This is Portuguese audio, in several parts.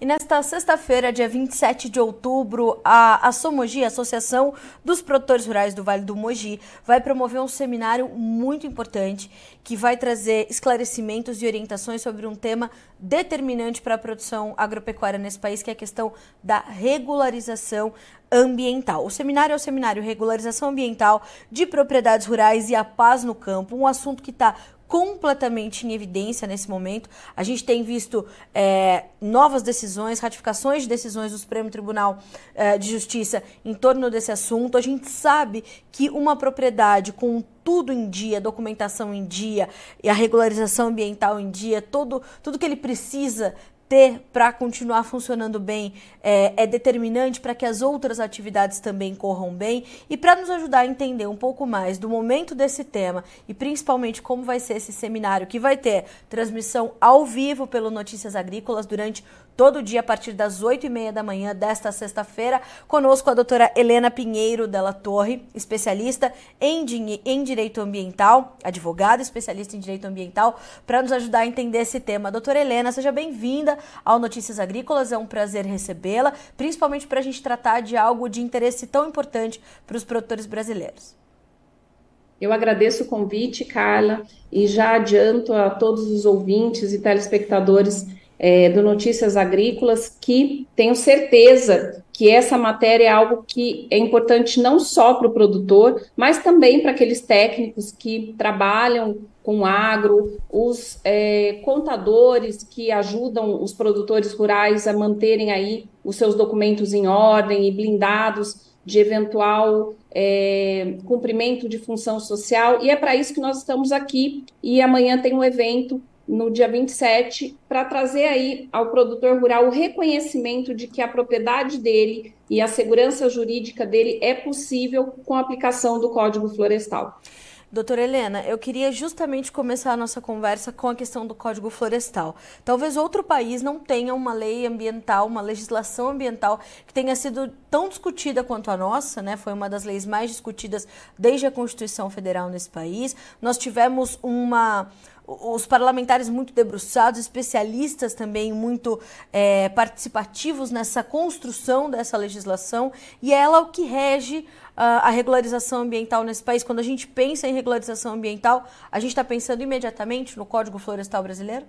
E nesta sexta-feira, dia 27 de outubro, a Assomogi, Associação dos Produtores Rurais do Vale do Mogi, vai promover um seminário muito importante que vai trazer esclarecimentos e orientações sobre um tema determinante para a produção agropecuária nesse país, que é a questão da regularização ambiental. O seminário é o seminário Regularização Ambiental de Propriedades Rurais e a Paz no Campo, um assunto que está completamente em evidência nesse momento. A gente tem visto é, novas decisões, ratificações de decisões do Supremo Tribunal é, de Justiça em torno desse assunto. A gente sabe que uma propriedade com tudo em dia, documentação em dia e a regularização ambiental em dia, todo, tudo que ele precisa ter para continuar funcionando bem é, é determinante para que as outras atividades também corram bem e para nos ajudar a entender um pouco mais do momento desse tema e principalmente como vai ser esse seminário que vai ter transmissão ao vivo pelo Notícias Agrícolas durante todo dia a partir das 8 e meia da manhã desta sexta-feira. Conosco a doutora Helena Pinheiro Della Torre, especialista em, em Direito Ambiental, advogada especialista em Direito Ambiental, para nos ajudar a entender esse tema. Doutora Helena, seja bem-vinda ao Notícias Agrícolas, é um prazer recebê-la, principalmente para a gente tratar de algo de interesse tão importante para os produtores brasileiros. Eu agradeço o convite, Carla, e já adianto a todos os ouvintes e telespectadores é, do Notícias Agrícolas, que tenho certeza que essa matéria é algo que é importante não só para o produtor, mas também para aqueles técnicos que trabalham com agro, os é, contadores que ajudam os produtores rurais a manterem aí os seus documentos em ordem e blindados de eventual é, cumprimento de função social, e é para isso que nós estamos aqui. E amanhã tem um evento no dia 27, para trazer aí ao produtor rural o reconhecimento de que a propriedade dele e a segurança jurídica dele é possível com a aplicação do Código Florestal. Doutora Helena, eu queria justamente começar a nossa conversa com a questão do Código Florestal. Talvez outro país não tenha uma lei ambiental, uma legislação ambiental que tenha sido tão discutida quanto a nossa, né? Foi uma das leis mais discutidas desde a Constituição Federal nesse país. Nós tivemos uma os parlamentares muito debruçados, especialistas também muito é, participativos nessa construção dessa legislação, e é ela é o que rege uh, a regularização ambiental nesse país. Quando a gente pensa em regularização ambiental, a gente está pensando imediatamente no Código Florestal Brasileiro?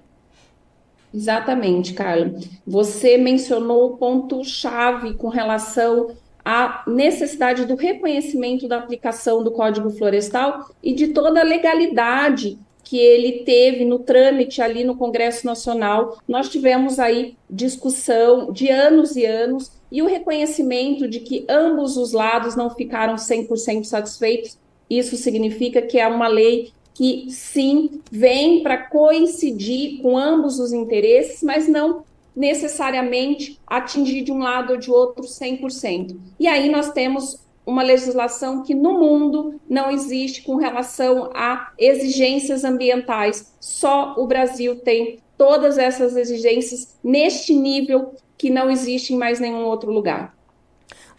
Exatamente, Carla. Você mencionou o ponto-chave com relação à necessidade do reconhecimento da aplicação do Código Florestal e de toda a legalidade que ele teve no trâmite ali no Congresso Nacional. Nós tivemos aí discussão de anos e anos e o reconhecimento de que ambos os lados não ficaram 100% satisfeitos. Isso significa que é uma lei que sim vem para coincidir com ambos os interesses, mas não necessariamente atingir de um lado ou de outro 100%. E aí nós temos uma legislação que no mundo não existe com relação a exigências ambientais. Só o Brasil tem todas essas exigências neste nível que não existe em mais nenhum outro lugar.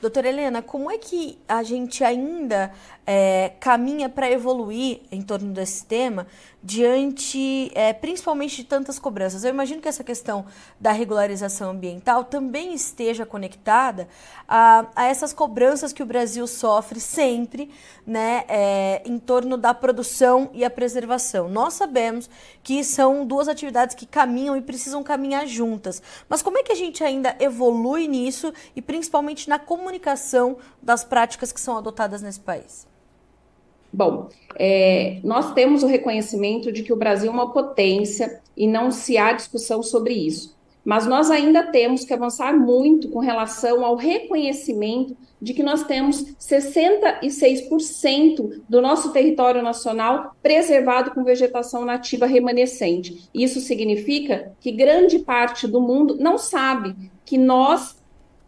Doutora Helena, como é que a gente ainda é, caminha para evoluir em torno desse tema diante, é, principalmente, de tantas cobranças? Eu imagino que essa questão da regularização ambiental também esteja conectada a, a essas cobranças que o Brasil sofre sempre né, é, em torno da produção e a preservação. Nós sabemos que são duas atividades que caminham e precisam caminhar juntas. Mas como é que a gente ainda evolui nisso e principalmente na comunicação das práticas que são adotadas nesse país? Bom, é, nós temos o reconhecimento de que o Brasil é uma potência e não se há discussão sobre isso. Mas nós ainda temos que avançar muito com relação ao reconhecimento de que nós temos 66% do nosso território nacional preservado com vegetação nativa remanescente. Isso significa que grande parte do mundo não sabe que nós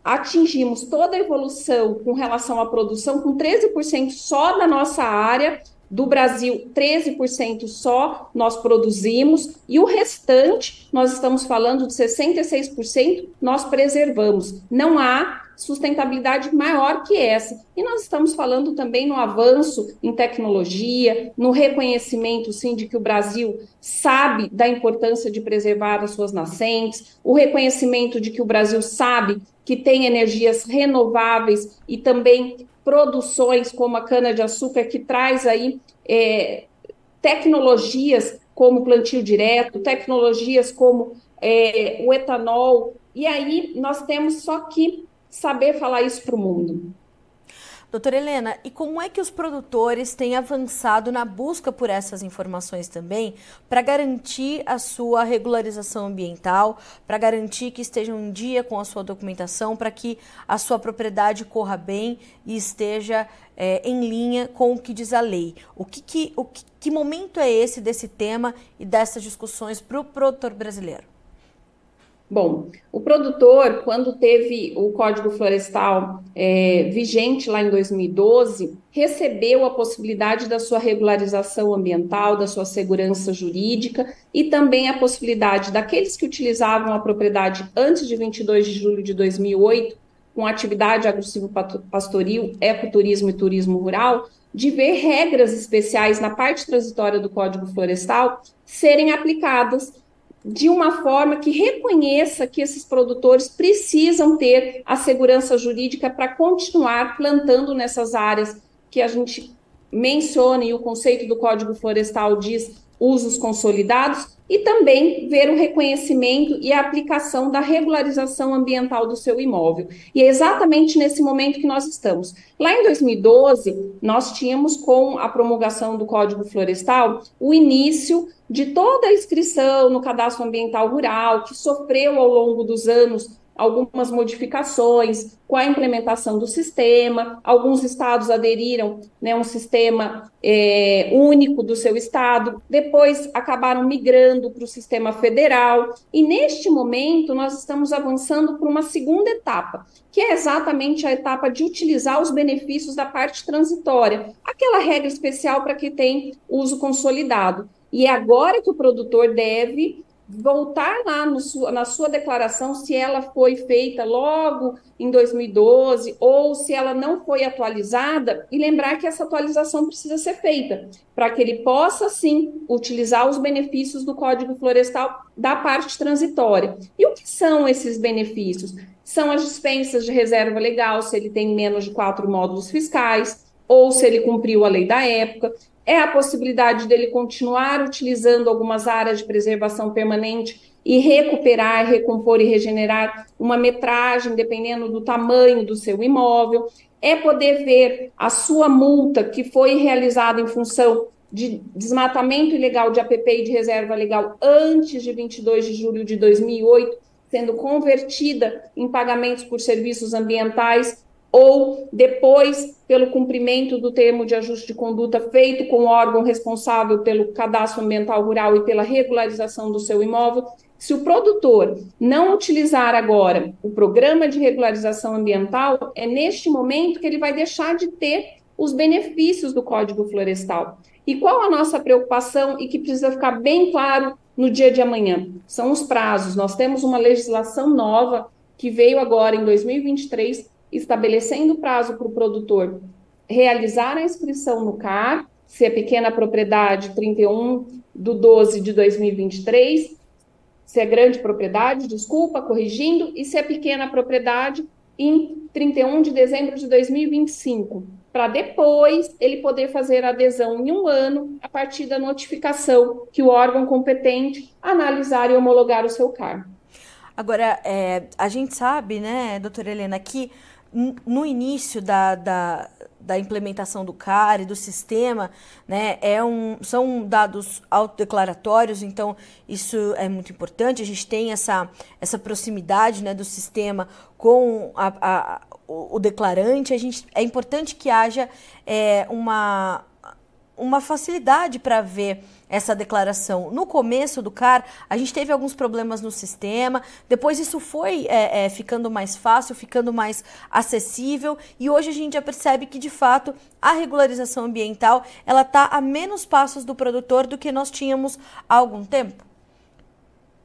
atingimos toda a evolução com relação à produção com 13% só na nossa área, do Brasil, 13% só nós produzimos, e o restante, nós estamos falando de 66%, nós preservamos. Não há sustentabilidade maior que essa. E nós estamos falando também no avanço em tecnologia, no reconhecimento, sim, de que o Brasil sabe da importância de preservar as suas nascentes, o reconhecimento de que o Brasil sabe que tem energias renováveis e também produções como a cana-de-açúcar, que traz aí é, tecnologias como plantio direto, tecnologias como é, o etanol, e aí nós temos só que saber falar isso para o mundo. Doutora Helena, e como é que os produtores têm avançado na busca por essas informações também para garantir a sua regularização ambiental, para garantir que estejam em dia com a sua documentação, para que a sua propriedade corra bem e esteja é, em linha com o que diz a lei? O que, que, o que, que momento é esse desse tema e dessas discussões para o produtor brasileiro? Bom, o produtor, quando teve o Código Florestal é, vigente lá em 2012, recebeu a possibilidade da sua regularização ambiental, da sua segurança jurídica e também a possibilidade daqueles que utilizavam a propriedade antes de 22 de julho de 2008, com atividade agressivo-pastoril, ecoturismo e turismo rural, de ver regras especiais na parte transitória do Código Florestal serem aplicadas de uma forma que reconheça que esses produtores precisam ter a segurança jurídica para continuar plantando nessas áreas que a gente menciona e o conceito do Código Florestal diz usos consolidados e também ver o reconhecimento e a aplicação da regularização ambiental do seu imóvel. E é exatamente nesse momento que nós estamos. Lá em 2012, nós tínhamos com a promulgação do Código Florestal o início de toda a inscrição no cadastro ambiental rural, que sofreu ao longo dos anos algumas modificações com a implementação do sistema. Alguns estados aderiram né, um sistema é, único do seu estado, depois acabaram migrando para o sistema federal. E neste momento, nós estamos avançando para uma segunda etapa, que é exatamente a etapa de utilizar os benefícios da parte transitória, aquela regra especial para que tem uso consolidado. E é agora que o produtor deve voltar lá no, na sua declaração se ela foi feita logo em 2012 ou se ela não foi atualizada e lembrar que essa atualização precisa ser feita para que ele possa sim utilizar os benefícios do Código Florestal da parte transitória. E o que são esses benefícios? São as dispensas de reserva legal, se ele tem menos de quatro módulos fiscais, ou se ele cumpriu a lei da época, é a possibilidade dele continuar utilizando algumas áreas de preservação permanente e recuperar, recompor e regenerar uma metragem, dependendo do tamanho do seu imóvel. É poder ver a sua multa que foi realizada em função de desmatamento ilegal de APP e de reserva legal antes de 22 de julho de 2008, sendo convertida em pagamentos por serviços ambientais ou depois pelo cumprimento do termo de ajuste de conduta feito com o órgão responsável pelo cadastro ambiental rural e pela regularização do seu imóvel. Se o produtor não utilizar agora o programa de regularização ambiental, é neste momento que ele vai deixar de ter os benefícios do Código Florestal. E qual a nossa preocupação e que precisa ficar bem claro no dia de amanhã? São os prazos. Nós temos uma legislação nova que veio agora em 2023 estabelecendo prazo para o produtor realizar a inscrição no CAR, se é pequena propriedade, 31 de 12 de 2023, se é grande propriedade, desculpa, corrigindo, e se é pequena propriedade, em 31 de dezembro de 2025, para depois ele poder fazer a adesão em um ano a partir da notificação que o órgão competente analisar e homologar o seu CAR. Agora, é, a gente sabe, né, doutora Helena, que no início da, da, da, implementação do CAR e do sistema, né, é um, são dados autodeclaratórios, então isso é muito importante. A gente tem essa, essa proximidade né, do sistema com a, a, o, o, declarante. A gente, é importante que haja é, uma, uma facilidade para ver essa declaração. No começo do CAR, a gente teve alguns problemas no sistema, depois isso foi é, é, ficando mais fácil, ficando mais acessível, e hoje a gente já percebe que, de fato, a regularização ambiental ela está a menos passos do produtor do que nós tínhamos há algum tempo.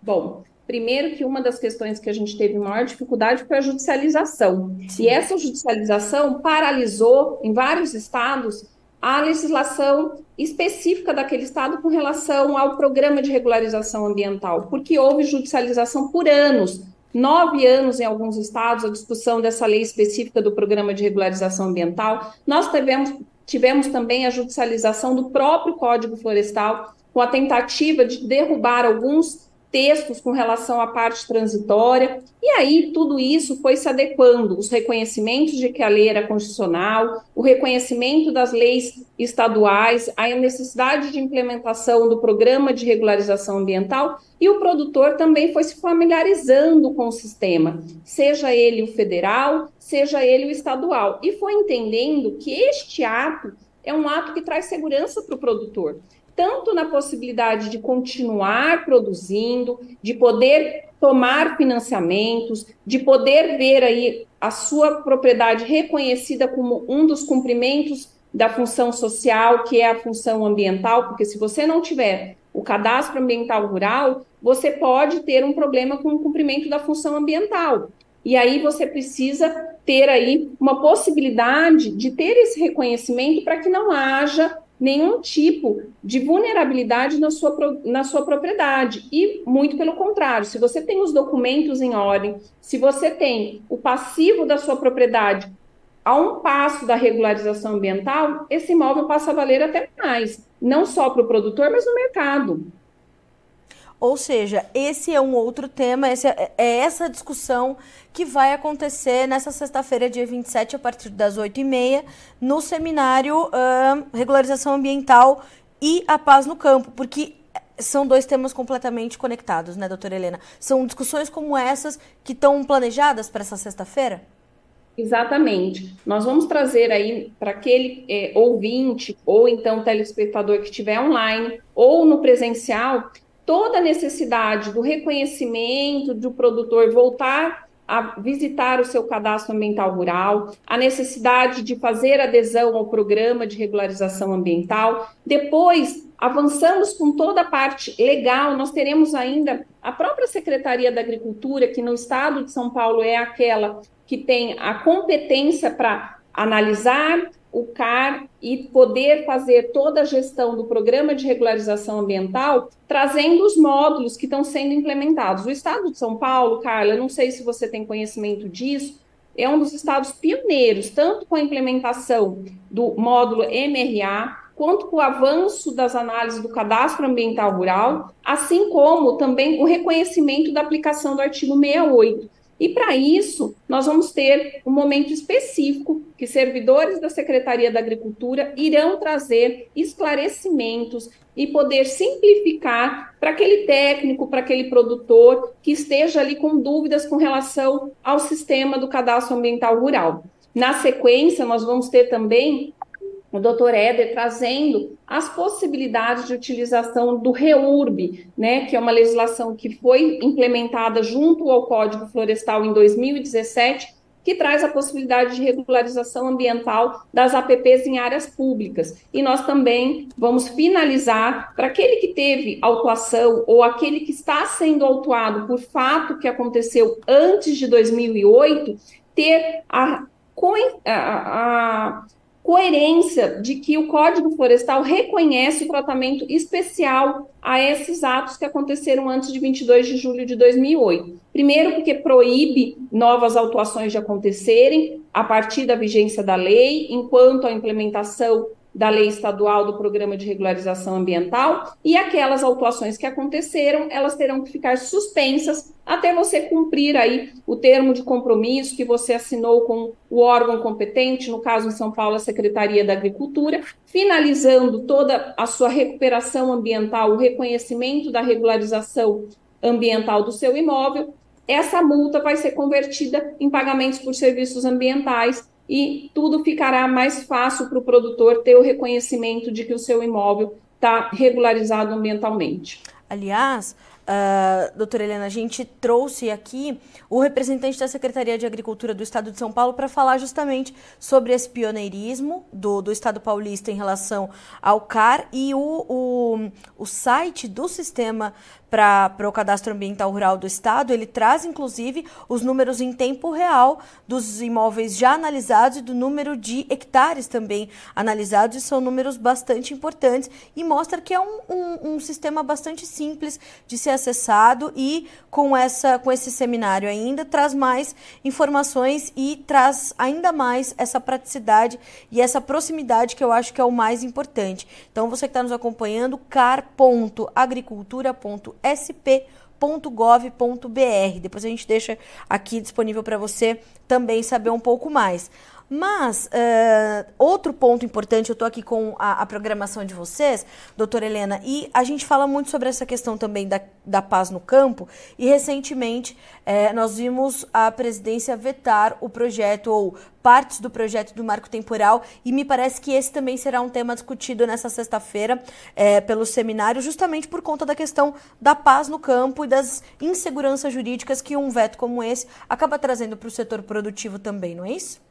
Bom, Primeiro que uma das questões que a gente teve maior dificuldade foi a judicialização. Sim. E essa judicialização paralisou em vários estados a legislação específica daquele estado com relação ao programa de regularização ambiental, porque houve judicialização por anos. Nove anos em alguns estados, a discussão dessa lei específica do programa de regularização ambiental. Nós tivemos, tivemos também a judicialização do próprio Código Florestal, com a tentativa de derrubar alguns textos com relação à parte transitória, e aí tudo isso foi se adequando, os reconhecimentos de que a lei era constitucional, o reconhecimento das leis estaduais, a necessidade de implementação do programa de regularização ambiental, e o produtor também foi se familiarizando com o sistema, seja ele o federal, seja ele o estadual, e foi entendendo que este ato é um ato que traz segurança para o produtor tanto na possibilidade de continuar produzindo, de poder tomar financiamentos, de poder ver aí a sua propriedade reconhecida como um dos cumprimentos da função social, que é a função ambiental, porque se você não tiver o cadastro ambiental rural, você pode ter um problema com o cumprimento da função ambiental. E aí você precisa ter aí uma possibilidade de ter esse reconhecimento para que não haja nenhum tipo de vulnerabilidade na sua, na sua propriedade. E, muito pelo contrário, se você tem os documentos em ordem, se você tem o passivo da sua propriedade a um passo da regularização ambiental, esse imóvel passa a valer até mais, não só para o produtor, mas no mercado. Ou seja, esse é um outro tema, esse é, é essa discussão que vai acontecer nessa sexta-feira, dia 27, a partir das 8h30, no seminário uh, Regularização Ambiental e a Paz no Campo, porque são dois temas completamente conectados, né, doutora Helena? São discussões como essas que estão planejadas para essa sexta-feira? Exatamente. Nós vamos trazer aí para aquele é, ouvinte ou então telespectador que estiver online ou no presencial toda a necessidade do reconhecimento do produtor voltar a visitar o seu cadastro ambiental rural, a necessidade de fazer adesão ao programa de regularização ambiental. Depois, avançamos com toda a parte legal, nós teremos ainda a própria Secretaria da Agricultura, que no estado de São Paulo é aquela que tem a competência para analisar, o CAR e poder fazer toda a gestão do programa de regularização ambiental, trazendo os módulos que estão sendo implementados. O estado de São Paulo, Carla, não sei se você tem conhecimento disso, é um dos estados pioneiros, tanto com a implementação do módulo MRA, quanto com o avanço das análises do cadastro ambiental rural, assim como também o reconhecimento da aplicação do artigo 68. E para isso, nós vamos ter um momento específico que servidores da Secretaria da Agricultura irão trazer esclarecimentos e poder simplificar para aquele técnico, para aquele produtor que esteja ali com dúvidas com relação ao sistema do cadastro ambiental rural. Na sequência, nós vamos ter também o doutor Éder trazendo as possibilidades de utilização do REURB, né, que é uma legislação que foi implementada junto ao Código Florestal em 2017, que traz a possibilidade de regularização ambiental das APPs em áreas públicas. E nós também vamos finalizar para aquele que teve autuação ou aquele que está sendo autuado por fato que aconteceu antes de 2008, ter a, a, a coerência de que o Código Florestal reconhece o tratamento especial a esses atos que aconteceram antes de 22 de julho de 2008. Primeiro, porque proíbe novas autuações de acontecerem a partir da vigência da lei, enquanto a implementação da lei estadual do programa de regularização ambiental e aquelas autuações que aconteceram, elas terão que ficar suspensas até você cumprir aí o termo de compromisso que você assinou com o órgão competente, no caso em São Paulo, a Secretaria da Agricultura, finalizando toda a sua recuperação ambiental, o reconhecimento da regularização ambiental do seu imóvel, essa multa vai ser convertida em pagamentos por serviços ambientais e tudo ficará mais fácil para o produtor ter o reconhecimento de que o seu imóvel está regularizado ambientalmente. Aliás, Uh, doutora Helena, a gente trouxe aqui o representante da Secretaria de Agricultura do Estado de São Paulo para falar justamente sobre esse pioneirismo do, do Estado paulista em relação ao CAR e o, o, o site do sistema para o cadastro ambiental rural do estado, ele traz inclusive os números em tempo real dos imóveis já analisados e do número de hectares também analisados, e são números bastante importantes e mostra que é um, um, um sistema bastante simples de ser acessado e com, essa, com esse seminário ainda traz mais informações e traz ainda mais essa praticidade e essa proximidade que eu acho que é o mais importante. Então, você que está nos acompanhando, car.agricultura.com sp.gov.br. Depois a gente deixa aqui disponível para você também saber um pouco mais. Mas, uh, outro ponto importante, eu estou aqui com a, a, programação de vocês, doutora Helena, e a gente fala muito sobre essa questão também da, da paz no campo, e recentemente uh, nós vimos a presidência vetar o projeto, ou partes do projeto do marco temporal, e me parece que esse também será um tema discutido nessa sexta-feira uh, pelo seminário, justamente por conta da questão da paz no campo e das inseguranças jurídicas que um veto como esse acaba trazendo para o setor produtivo também, não é isso?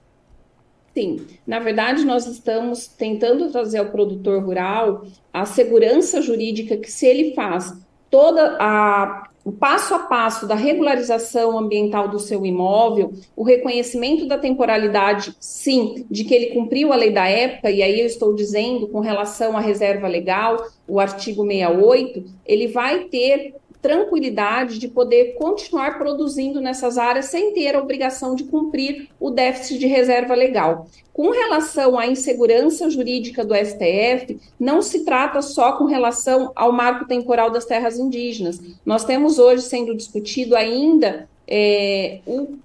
Sim, na verdade, nós estamos tentando trazer ao produtor rural a segurança jurídica que, se ele faz toda a o passo a passo da regularização ambiental do seu imóvel, o reconhecimento da temporalidade, sim, de que ele cumpriu a lei da época, e aí eu estou dizendo com relação à reserva legal, o artigo 68, ele vai ter tranquilidade de poder continuar produzindo nessas áreas sem ter a obrigação de cumprir o déficit de reserva legal. Com relação à insegurança jurídica do STF, não se trata só com relação ao marco temporal das terras indígenas. Nós temos hoje sendo discutido ainda é, o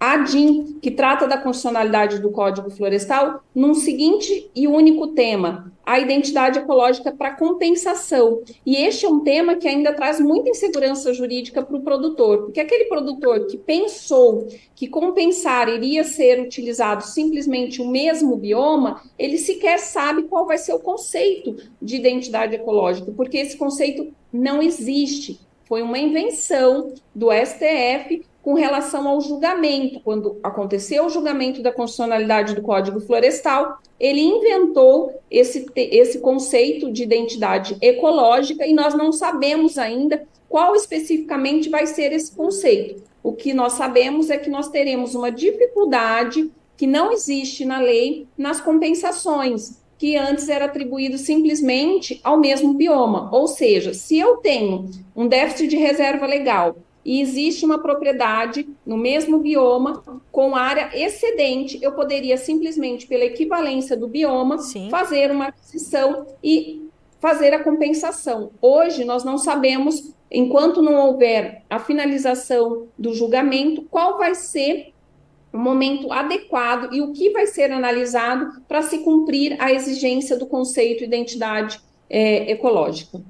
a DIN, que trata da constitucionalidade do Código Florestal, num seguinte e único tema: a identidade ecológica para compensação. E este é um tema que ainda traz muita insegurança jurídica para o produtor, porque aquele produtor que pensou que compensar iria ser utilizado simplesmente o mesmo bioma, ele sequer sabe qual vai ser o conceito de identidade ecológica, porque esse conceito não existe. Foi uma invenção do STF com relação ao julgamento. Quando aconteceu o julgamento da constitucionalidade do Código Florestal, ele inventou esse, esse conceito de identidade ecológica e nós não sabemos ainda qual especificamente vai ser esse conceito. O que nós sabemos é que nós teremos uma dificuldade que não existe na lei nas compensações, que antes era atribuído simplesmente ao mesmo bioma. Ou seja, se eu tenho um déficit de reserva legal e existe uma propriedade no mesmo bioma com área excedente, eu poderia simplesmente, pela equivalência do bioma, Sim. fazer uma aquisição e fazer a compensação. Hoje, nós não sabemos, enquanto não houver a finalização do julgamento, qual vai ser o momento adequado e o que vai ser analisado para se cumprir a exigência do conceito identidade é, ecológica.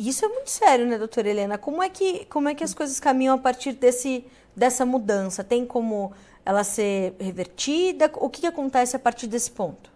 Isso é muito sério, né, doutora Helena? Como é que, como é que as coisas caminham a partir desse, dessa mudança? Tem como ela ser revertida? O que, que acontece a partir desse ponto?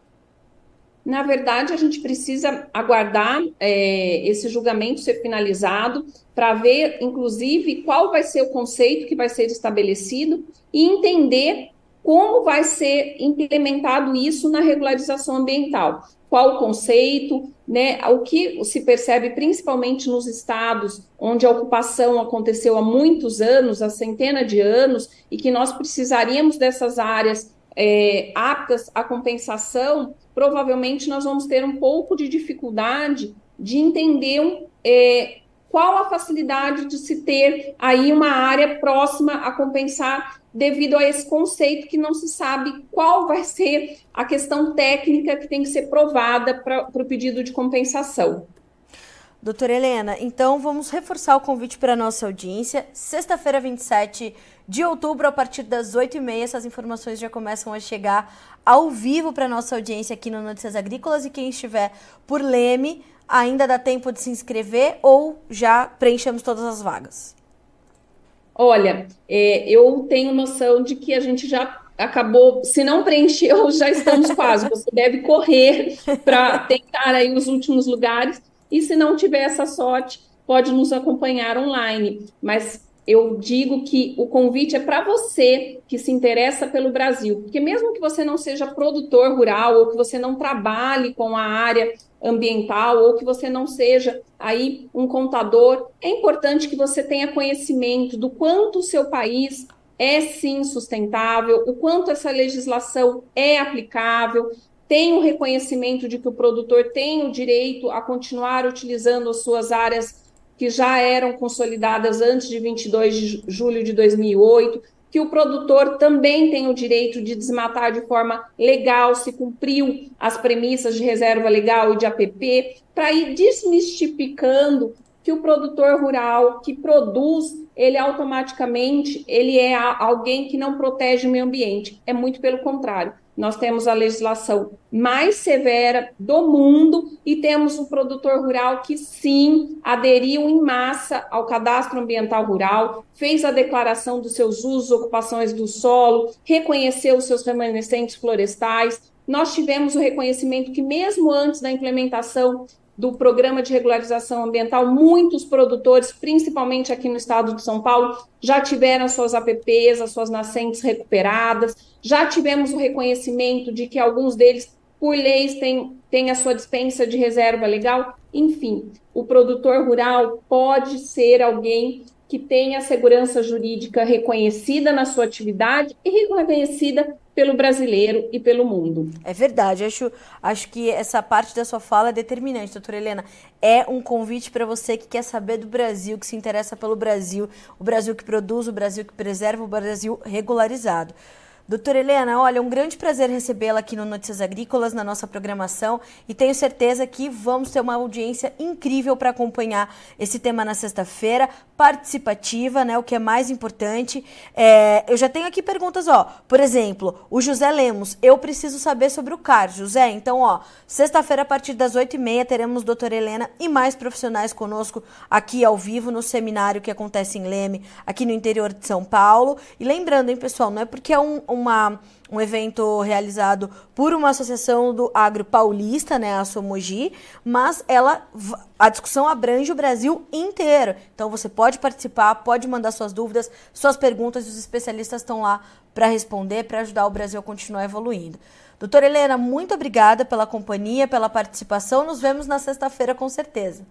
Na verdade, a gente precisa aguardar é, esse julgamento ser finalizado para ver, inclusive, qual vai ser o conceito que vai ser estabelecido e entender como vai ser implementado isso na regularização ambiental qual o conceito, né, o que se percebe principalmente nos estados onde a ocupação aconteceu há muitos anos, há centenas de anos, e que nós precisaríamos dessas áreas é, aptas à compensação, provavelmente nós vamos ter um pouco de dificuldade de entender um, é, qual a facilidade de se ter aí uma área próxima a compensar devido a esse conceito que não se sabe qual vai ser a questão técnica que tem que ser provada para o pedido de compensação. Doutora Helena, então vamos reforçar o convite para a nossa audiência. Sexta-feira, 27 de outubro, a partir das 8h30, essas informações já começam a chegar ao vivo para a nossa audiência aqui no Notícias Agrícolas. E quem estiver por Leme, ainda dá tempo de se inscrever ou já preenchemos todas as vagas? Olha, é, eu tenho noção de que a gente já acabou, se não preencheu, já estamos quase. Você deve correr para tentar aí os últimos lugares. E se não tiver essa sorte, pode nos acompanhar online. Mas eu digo que o convite é para você que se interessa pelo Brasil, porque mesmo que você não seja produtor rural ou que você não trabalhe com a área ambiental ou que você não seja aí um contador, é importante que você tenha conhecimento do quanto o seu país é sim sustentável, o quanto essa legislação é aplicável, tem o reconhecimento de que o produtor tem o direito a continuar utilizando as suas áreas que já eram consolidadas antes de 22 de julho de 2008, que o produtor também tem o direito de desmatar de forma legal, se cumpriu as premissas de reserva legal e de APP, para ir desmistificando que o produtor rural que produz, ele automaticamente ele é alguém que não protege o meio ambiente. É muito pelo contrário. Nós temos a legislação mais severa do mundo e temos um produtor rural que sim aderiu em massa ao cadastro ambiental rural, fez a declaração dos seus usos, ocupações do solo, reconheceu os seus remanescentes florestais. Nós tivemos o reconhecimento que mesmo antes da implementação do programa de regularização ambiental, muitos produtores, principalmente aqui no estado de São Paulo, já tiveram suas APPs, as suas nascentes recuperadas, já tivemos o reconhecimento de que alguns deles, por leis, têm, têm a sua dispensa de reserva legal. Enfim, o produtor rural pode ser alguém que tenha segurança jurídica reconhecida na sua atividade e reconhecida pelo brasileiro e pelo mundo. É verdade, acho, acho que essa parte da sua fala é determinante, doutora Helena. É um convite para você que quer saber do Brasil, que se interessa pelo Brasil, o Brasil que produz, o Brasil que preserva, o Brasil regularizado. Doutora Helena, olha, um grande prazer recebê-la aqui no Notícias Agrícolas, na nossa programação, e tenho certeza que vamos ter uma audiência incrível para acompanhar esse tema na sexta-feira, participativa, né, o que é mais importante. É, eu já tenho aqui perguntas, ó, por exemplo, o José Lemos, eu preciso saber sobre o CAR, José, então, ó, sexta-feira a partir das oito e meia teremos doutora Helena e mais profissionais conosco aqui ao vivo no seminário que acontece em Leme, aqui no interior de São Paulo, e lembrando, hein, pessoal, não é porque é um uma, um evento realizado por uma associação do agro paulista, né, a Somogi, mas ela a discussão abrange o Brasil inteiro. Então você pode participar, pode mandar suas dúvidas, suas perguntas, os especialistas estão lá para responder, para ajudar o Brasil a continuar evoluindo. Doutora Helena, muito obrigada pela companhia, pela participação. Nos vemos na sexta-feira com certeza.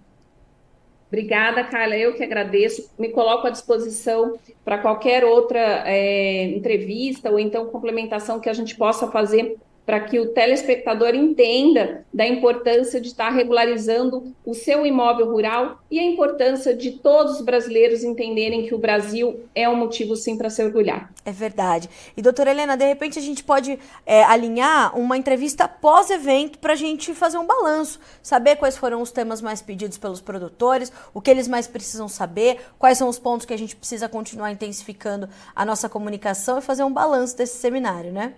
Obrigada, Carla. Eu que agradeço. Me coloco à disposição para qualquer outra é, entrevista ou então complementação que a gente possa fazer para que o telespectador entenda da importância de estar regularizando o seu imóvel rural e a importância de todos os brasileiros entenderem que o Brasil é um motivo sim para se orgulhar. É verdade. E doutora Helena, de repente a gente pode é, alinhar uma entrevista pós-evento para a gente fazer um balanço, saber quais foram os temas mais pedidos pelos produtores, o que eles mais precisam saber, quais são os pontos que a gente precisa continuar intensificando a nossa comunicação e fazer um balanço desse seminário, né?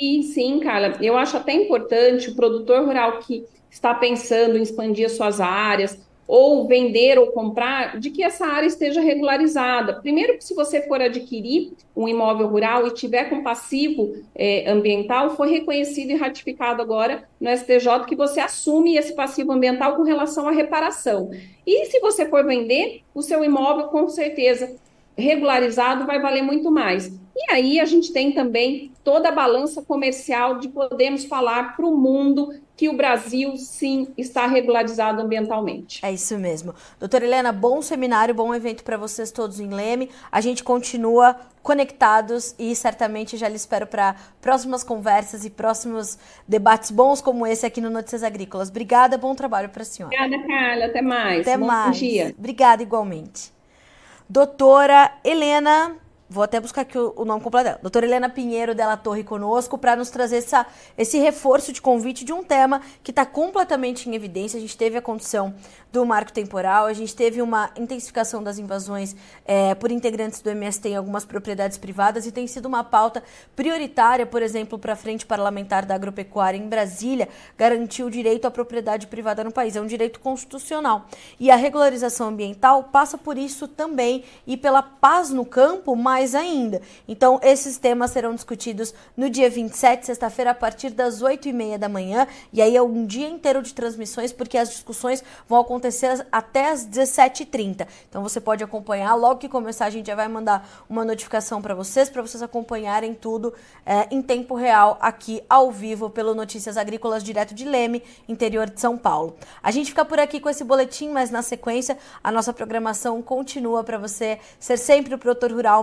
E sim, Carla, eu acho até importante o produtor rural que está pensando em expandir suas áreas, ou vender ou comprar, de que essa área esteja regularizada. Primeiro, que se você for adquirir um imóvel rural e tiver com passivo é, ambiental, foi reconhecido e ratificado agora no STJ que você assume esse passivo ambiental com relação à reparação. E se você for vender, o seu imóvel, com certeza, regularizado vai valer muito mais. E aí a gente tem também toda a balança comercial de podermos falar para o mundo que o Brasil sim está regularizado ambientalmente. É isso mesmo. Doutora Helena, bom seminário, bom evento para vocês todos em Leme. A gente continua conectados e certamente já lhe espero para próximas conversas e próximos debates bons como esse aqui no Notícias Agrícolas. Obrigada, bom trabalho para a senhora. Obrigada, Carla. Até mais. Até bom mais. dia. Obrigada igualmente. Doutora Helena Vou até buscar aqui o, o nome completo dela. Doutora Helena Pinheiro Della Torre conosco para nos trazer essa, esse reforço de convite de um tema que está completamente em evidência. A gente teve a condição do marco temporal, a gente teve uma intensificação das invasões é, por integrantes do MST em algumas propriedades privadas e tem sido uma pauta prioritária, por exemplo, para a Frente Parlamentar da Agropecuária em Brasília, garantir o direito à propriedade privada no país. É um direito constitucional. E a regularização ambiental passa por isso também e pela paz no campo, mas mais ainda. Então, esses temas serão discutidos no dia 27, sexta-feira, a partir das 8h30 da manhã. E aí é um dia inteiro de transmissões, porque as discussões vão acontecer até as 17h30. Então, você pode acompanhar. Logo que começar, a gente já vai mandar uma notificação para vocês, para vocês acompanharem tudo é, em tempo real aqui ao vivo pelo Notícias Agrícolas, direto de Leme, interior de São Paulo. A gente fica por aqui com esse boletim, mas na sequência, a nossa programação continua para você ser sempre o produtor rural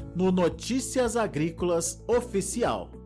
no Notícias Agrícolas Oficial.